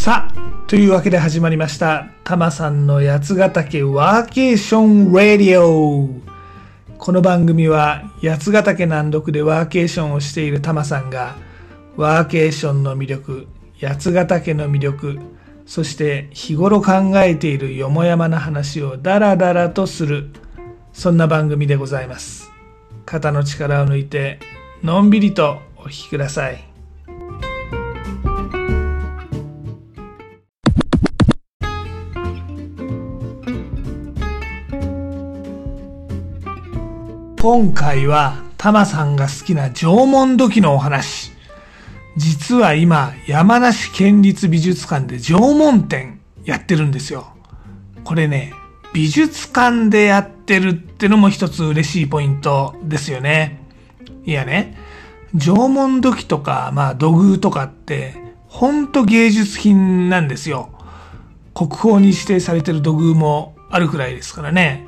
さあ、というわけで始まりました。タマさんの八ヶ岳ワーケーションラディオ。この番組は八ヶ岳南麓でワーケーションをしているタマさんがワーケーションの魅力、八ヶ岳の魅力、そして日頃考えているよもやまな話をダラダラとする、そんな番組でございます。肩の力を抜いてのんびりとお聞きください。今回はタマさんが好きな縄文土器のお話。実は今、山梨県立美術館で縄文展やってるんですよ。これね、美術館でやってるってのも一つ嬉しいポイントですよね。いやね、縄文土器とか、まあ土偶とかって、ほんと芸術品なんですよ。国宝に指定されてる土偶もあるくらいですからね。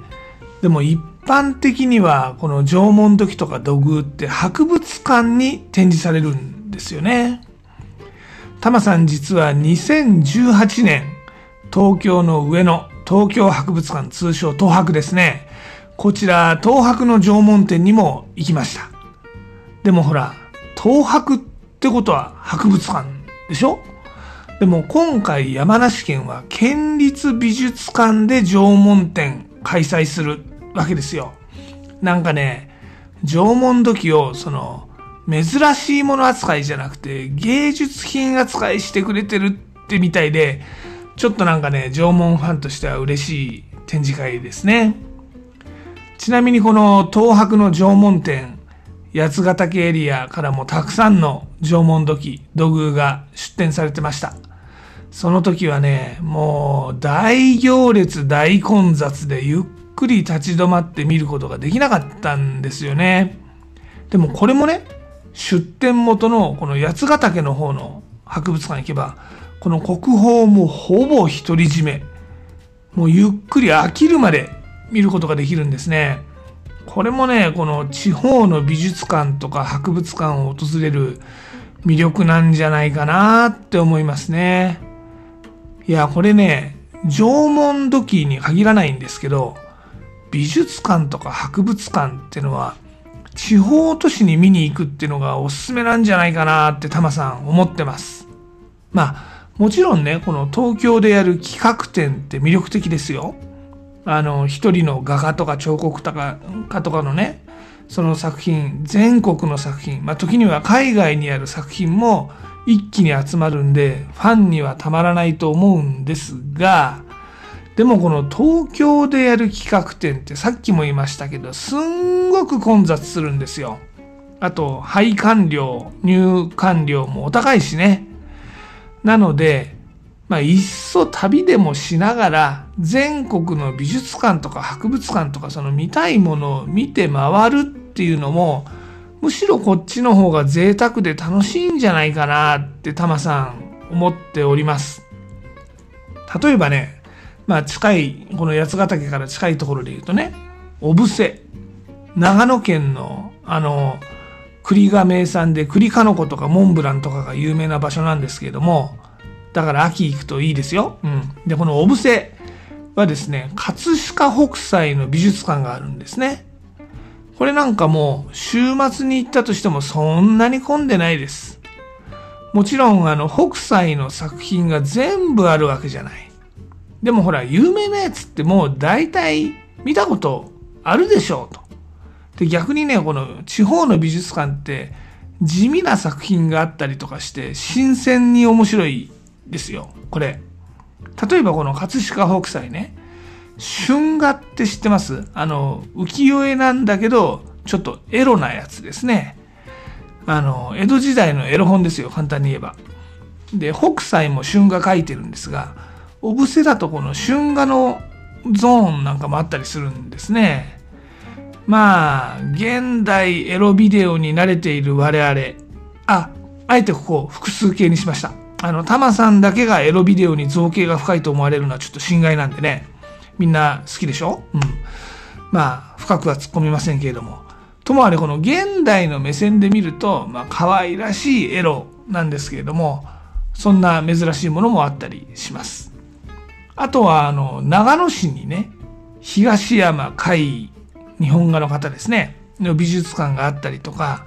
でも一般的にはこの縄文土器とか土偶って博物館に展示されるんですよね。タマさん実は2018年東京の上野東京博物館通称東博ですね。こちら東博の縄文展にも行きました。でもほら、東博ってことは博物館でしょ？でも今回山梨県は県立美術館で縄文展開催するわけですよ。なんかね、縄文土器をその珍しいもの扱いじゃなくて芸術品扱いしてくれてるってみたいで、ちょっとなんかね、縄文ファンとしては嬉しい展示会ですね。ちなみにこの東博の縄文展、八ヶ岳エリアからもたくさんの縄文土器、土偶が出展されてました。その時はね、もう大行列大混雑でゆっくり立ち止まって見ることができなかったんですよね。でもこれもね、出展元のこの八ヶ岳の方の博物館行けば、この国宝もほぼ独り占め。もうゆっくり飽きるまで見ることができるんですね。これもね、この地方の美術館とか博物館を訪れる魅力なんじゃないかなって思いますね。いや、これね、縄文土器に限らないんですけど、美術館とか博物館っていうのは、地方都市に見に行くっていうのがおすすめなんじゃないかなってタマさん思ってます。まあ、もちろんね、この東京でやる企画展って魅力的ですよ。あの、一人の画家とか彫刻とか家とかのね、その作品、全国の作品、まあ時には海外にある作品も一気に集まるんで、ファンにはたまらないと思うんですが、でもこの東京でやる企画展ってさっきも言いましたけど、すんごく混雑するんですよ。あと、配管料、入管料もお高いしね。なので、まあ、いっそ旅でもしながら、全国の美術館とか博物館とかその見たいものを見て回るっていうのも、むしろこっちの方が贅沢で楽しいんじゃないかなってタマさん思っております。例えばね、まあ近い、この八ヶ岳から近いところで言うとね、小布施。長野県の、あの、栗が名産で栗かの子とかモンブランとかが有名な場所なんですけれども、だから秋行くといいですよ。うん。で、この小布施はですね、葛飾北斎の美術館があるんですね。これなんかもう週末に行ったとしてもそんなに混んでないです。もちろんあの北斎の作品が全部あるわけじゃない。でもほら有名なやつってもう大体見たことあるでしょうと。で逆にね、この地方の美術館って地味な作品があったりとかして新鮮に面白いですよ、これ。例えばこの葛飾北斎ね。春画って知ってます？あの、浮世絵なんだけど、ちょっとエロなやつですね。あの、江戸時代のエロ本ですよ、簡単に言えば。で、北斎も春画描いてるんですが、小布施だとこの春画のゾーンなんかもあったりするんですね。まあ、現代エロビデオに慣れている我々。あ、あえてここ複数形にしました。あの、タマさんだけがエロビデオに造形が深いと思われるのはちょっと心外なんでね。みんな好きでしょ？うん。まあ、深くは突っ込みませんけれども。ともあれ、この現代の目線で見ると、まあ、可愛らしいエロなんですけれども、そんな珍しいものもあったりします。あとは、あの、長野市にね、東山海日本画の方ですね、の美術館があったりとか、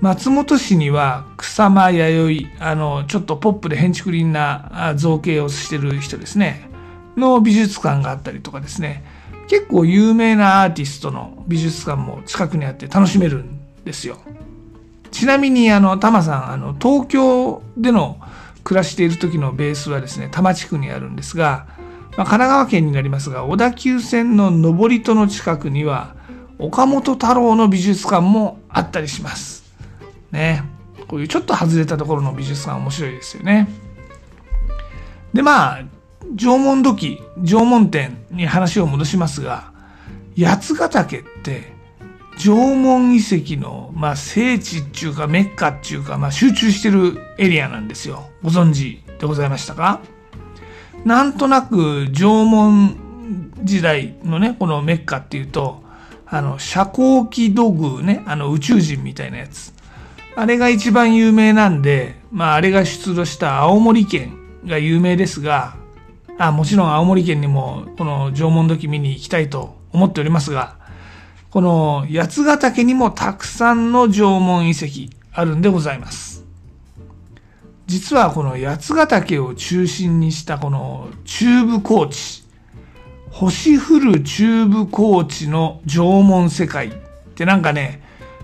松本市には草間弥生、あの、ちょっとポップで変築林な造形をしてる人ですね、の美術館があったりとかですね、結構有名なアーティストの美術館も近くにあって楽しめるんですよ。ちなみに、あの、タマさん、あの、東京での暮らしている時のベースはですね、多摩地区にあるんですが、まあ、神奈川県になりますが、小田急線の上り戸の近くには、岡本太郎の美術館もあったりします。ね。こういうちょっと外れたところの美術館面白いですよね。で、まあ、縄文土器、縄文展に話を戻しますが、八ヶ岳って縄文遺跡の、まあ、聖地っていうかメッカっていうか、まあ、集中してるエリアなんですよ。ご存知でございましたか？なんとなく縄文時代のね、このメッカっていうと、あの、遮光器土偶ね、あの宇宙人みたいなやつ。あれが一番有名なんで、まああれが出土した青森県が有名ですが、あもちろん青森県にもこの縄文土器見に行きたいと思っておりますが、この八ヶ岳にもたくさんの縄文遺跡あるんでございます。実はこの八ヶ岳を中心にしたこの中部高地、星降る中部高地の縄文世界ってなんかね、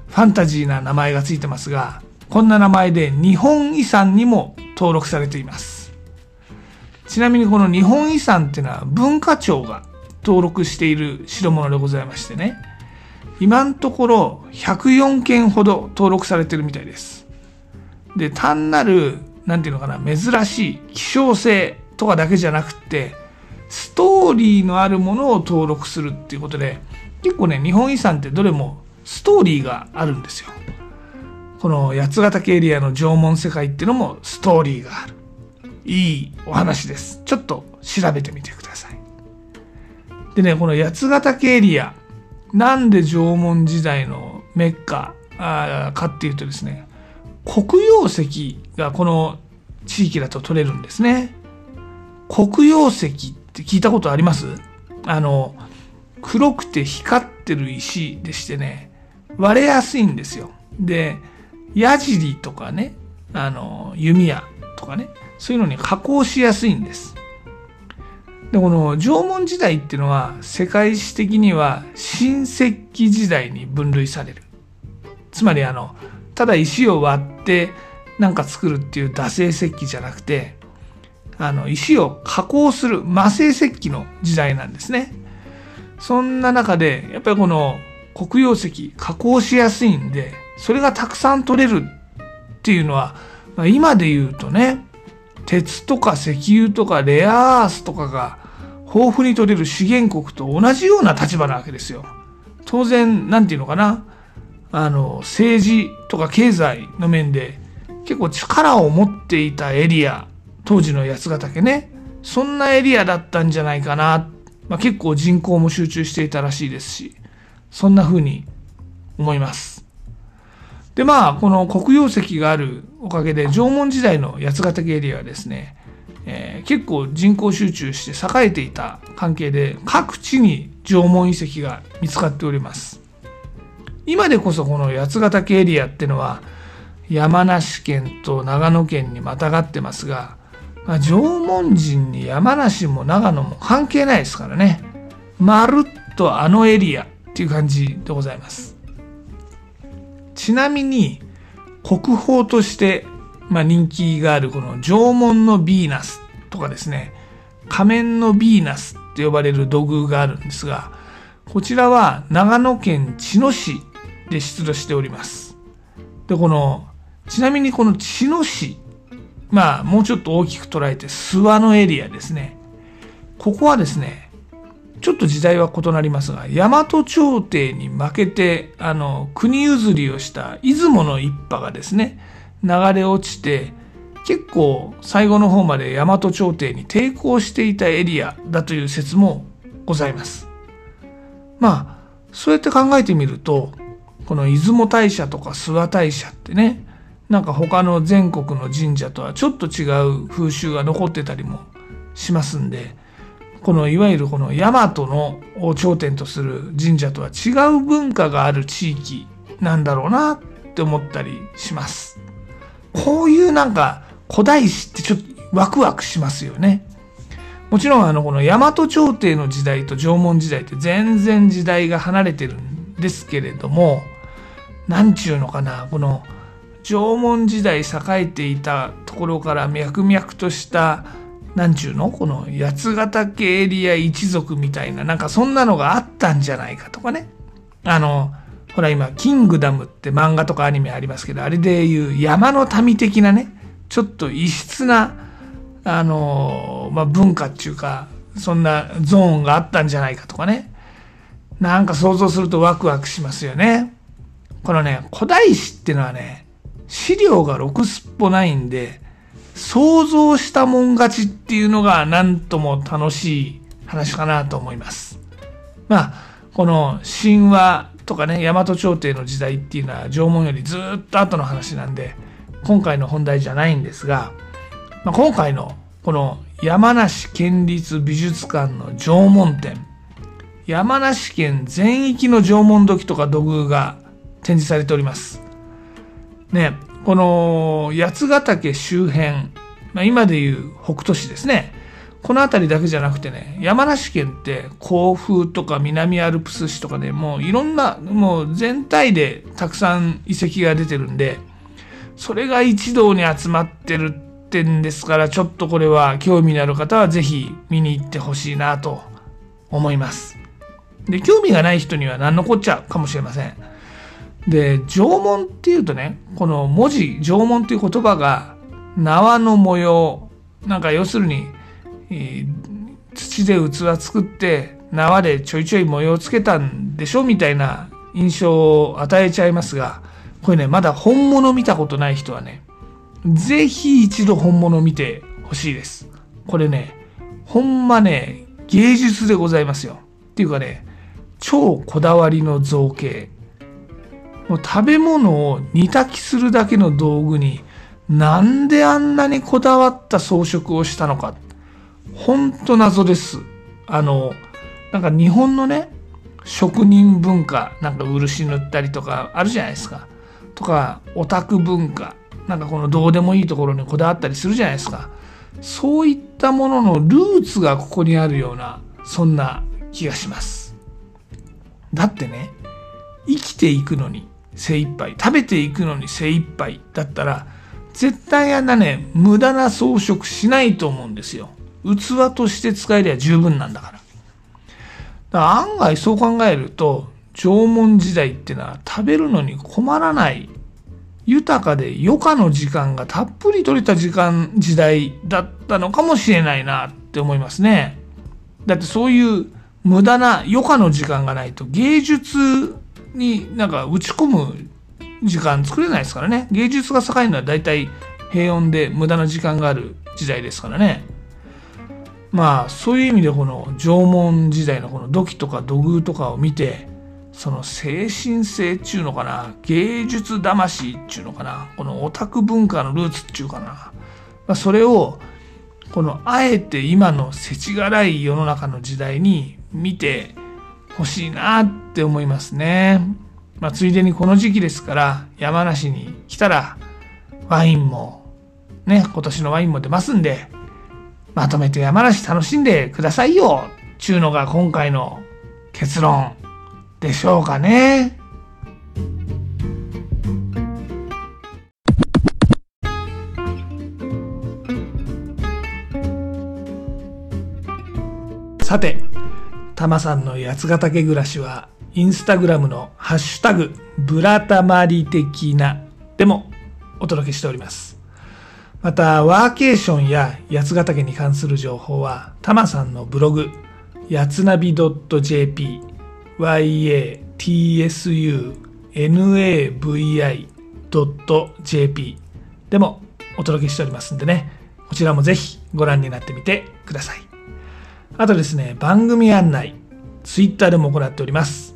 ファンタジーな名前がついてますが、こんな名前で日本遺産にも登録されています。ちなみにこの日本遺産っていうのは文化庁が登録している代物でございましてね。今のところ104件ほど登録されてるみたいです。で、単なる、なんていうのかな、珍しい希少性とかだけじゃなくて、ストーリーのあるものを登録するっていうことで、結構ね、日本遺産ってどれもストーリーがあるんですよ。この八ヶ岳エリアの縄文世界っていうのもストーリーがある。いいお話です。ちょっと調べてみてください。でね、この八ヶ岳エリア、なんで縄文時代のメッカかっていうとですね、黒曜石がこの地域だと取れるんですね。黒曜石って聞いたことあります？あの、黒くて光ってる石でしてね、割れやすいんですよ。で、矢尻とかね、あの、弓矢とかね、そういうのに加工しやすいんです。で、この縄文時代っていうのは世界史的には新石器時代に分類される。つまりあの、ただ石を割ってなんか作るっていう惰性石器じゃなくて、あの、石を加工する魔性石器の時代なんですね。そんな中で、やっぱりこの黒曜石加工しやすいんで、それがたくさん取れるっていうのは、まあ、今で言うとね、鉄とか石油とかレアアースとかが豊富に取れる資源国と同じような立場なわけですよ。当然、なんていうのかな。あの、政治とか経済の面で結構力を持っていたエリア、当時の八ヶ岳ね。そんなエリアだったんじゃないかな。まあ、結構人口も集中していたらしいですし、そんな風に思います。で、まあ、この黒曜石があるおかげで、縄文時代の八ヶ岳エリアはですね、えー、結構人口集中して栄えていた関係で、各地に縄文遺跡が見つかっております。今でこそこの八ヶ岳エリアってのは、山梨県と長野県にまたがってますが、まあ、縄文人に山梨も長野も関係ないですからね。まるっとあのエリアっていう感じでございます。ちなみに、国宝として、まあ、人気があるこの縄文のヴィーナスとかですね、仮面のヴィーナスって呼ばれる土偶があるんですが、こちらは長野県茅野市で出土しております。で、この、ちなみにこの茅野市、まあ、もうちょっと大きく捉えて諏訪のエリアですね。ここはですね、ちょっと時代は異なりますが、大和朝廷に負けて、あの、国譲りをした出雲の一派がですね、流れ落ちて、結構最後の方まで大和朝廷に抵抗していたエリアだという説もございます。まあ、そうやって考えてみると、この出雲大社とか諏訪大社ってね、なんか他の全国の神社とはちょっと違う風習が残ってたりもしますんでこのいわゆるこの大和のを頂点とする神社とは違う文化がある地域なんだろうなって思ったりします。こういうなんか古代史ってちょっとワクワクしますよね。もちろんあのこの大和朝廷の時代と縄文時代って全然時代が離れてるんですけれども、なんちゅうのかな、この縄文時代栄えていたところから脈々としたなんちゅうのこの八ヶ岳エリア一族みたいな、なんかそんなのがあったんじゃないかとかね。あの、ほら今、キングダムって漫画とかアニメありますけど、あれでいう山の民的なね、ちょっと異質な、あの、まあ、文化っていうか、そんなゾーンがあったんじゃないかとかね。なんか想像するとワクワクしますよね。このね、古代史ってのはね、資料がろくすっぽないんで、想像したもん勝ちっていうのがなんとも楽しい話かなと思います。まあ、この神話とかね、大和朝廷の時代っていうのは縄文よりずっと後の話なんで、今回の本題じゃないんですが、まあ、今回のこの山梨県立美術館の縄文展、山梨県全域の縄文土器とか土偶が展示されております。ね、この八ヶ岳周辺、まあ、今でいう北斗市ですね。この辺りだけじゃなくてね、山梨県って甲府とか南アルプス市とかね、もういろんな、もう全体でたくさん遺跡が出てるんで、それが一堂に集まってるってんですから、ちょっとこれは興味のある方はぜひ見に行ってほしいなと思います。で、興味がない人には何のこっちゃかもしれません。で、縄文っていうとね、この文字、縄文っていう言葉が縄の模様、なんか要するに、土で器作って縄でちょいちょい模様をつけたんでしょみたいな印象を与えちゃいますが、これね、まだ本物見たことない人はね、ぜひ一度本物見てほしいです。これね、ほんまね、芸術でございますよ。っていうかね、超こだわりの造形。もう食べ物を煮炊きするだけの道具になんであんなにこだわった装飾をしたのか。ほんと謎です。あの、なんか日本のね、職人文化、なんか漆塗ったりとかあるじゃないですか。とか、オタク文化、なんかこのどうでもいいところにこだわったりするじゃないですか。そういったもののルーツがここにあるような、そんな気がします。だってね、生きていくのに精一杯食べていくのに精一杯だったら絶対あんなね無駄な装飾しないと思うんですよ器として使えりゃ十分なんだからだから案外そう考えると縄文時代ってのは食べるのに困らない豊かで余暇の時間がたっぷり取れた時間時代だったのかもしれないなって思いますねだってそういう無駄な余暇の時間がないと芸術になんか打ち込む時間作れないですからね。芸術が栄えるのは大体平穏で無駄な時間がある時代ですからね。まあそういう意味でこの縄文時代のこの土器とか土偶とかを見てその精神性っちゅうのかな芸術魂っちゅうのかなこのオタク文化のルーツっちゅうかな、まあ、それをこのあえて今の世知辛い世の中の時代に見て欲しいなって思いますね。まあ、ついでにこの時期ですから山梨に来たらワインもね、今年のワインも出ますんで、まとめて山梨楽しんでくださいよちゅうのが今回の結論でしょうかね。さて、タマさんの八ヶ岳暮らしは、インスタグラムのハッシュタグ、ブラタマリ的なでもお届けしております。また、ワーケーションや八ヶ岳に関する情報は、タマさんのブログ、やつなび .jp、yatsunavi.jp でもお届けしておりますんでね、こちらもぜひご覧になってみてください。あとですね、番組案内、ツイッターでも行っております。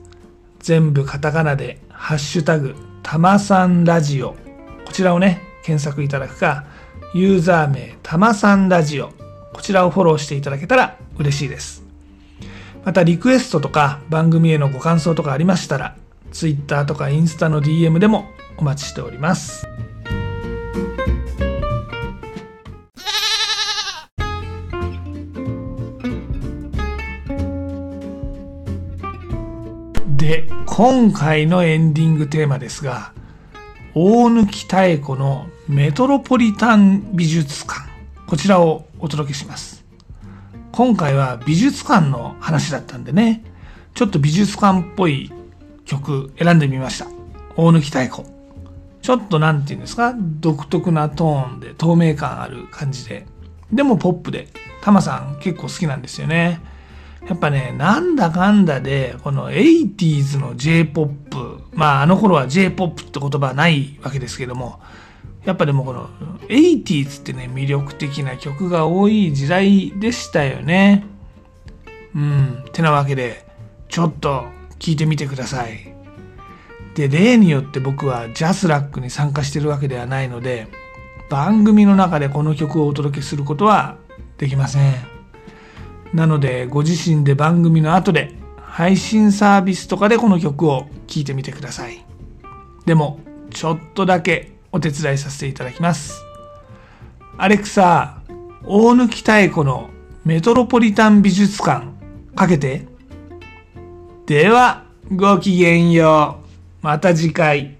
全部カタカナで、ハッシュタグ、たまさんラジオ。こちらをね、検索いただくか、ユーザー名、たまさんラジオ、こちらをフォローしていただけたら嬉しいです。また、リクエストとか番組へのご感想とかありましたら、Twitter とかインスタの DM でもお待ちしております。で、今回のエンディングテーマですが、大貫妙子のメトロポリタン美術館。こちらをお届けします。今回は美術館の話だったんでね、ちょっと美術館っぽい曲選んでみました。大貫妙子。ちょっとなんて言うんですか、独特なトーンで透明感ある感じで。でもポップで、タマさん結構好きなんですよね。やっぱね、なんだかんだで、この 80s の J-POP、まああの頃は J-POP って言葉はないわけですけども、やっぱでもこの 80s ってね、魅力的な曲が多い時代でしたよね。うん。てなわけで、ちょっと聞いてみてください。で、例によって僕はジャスラックに参加してるわけではないので、番組の中でこの曲をお届けすることはできません。なので、ご自身で番組の後で配信サービスとかでこの曲を聴いてみてください。でも、ちょっとだけお手伝いさせていただきます。アレクサ、大貫太鼓のメトロポリタン美術館かけて。では、ごきげんよう。また次回。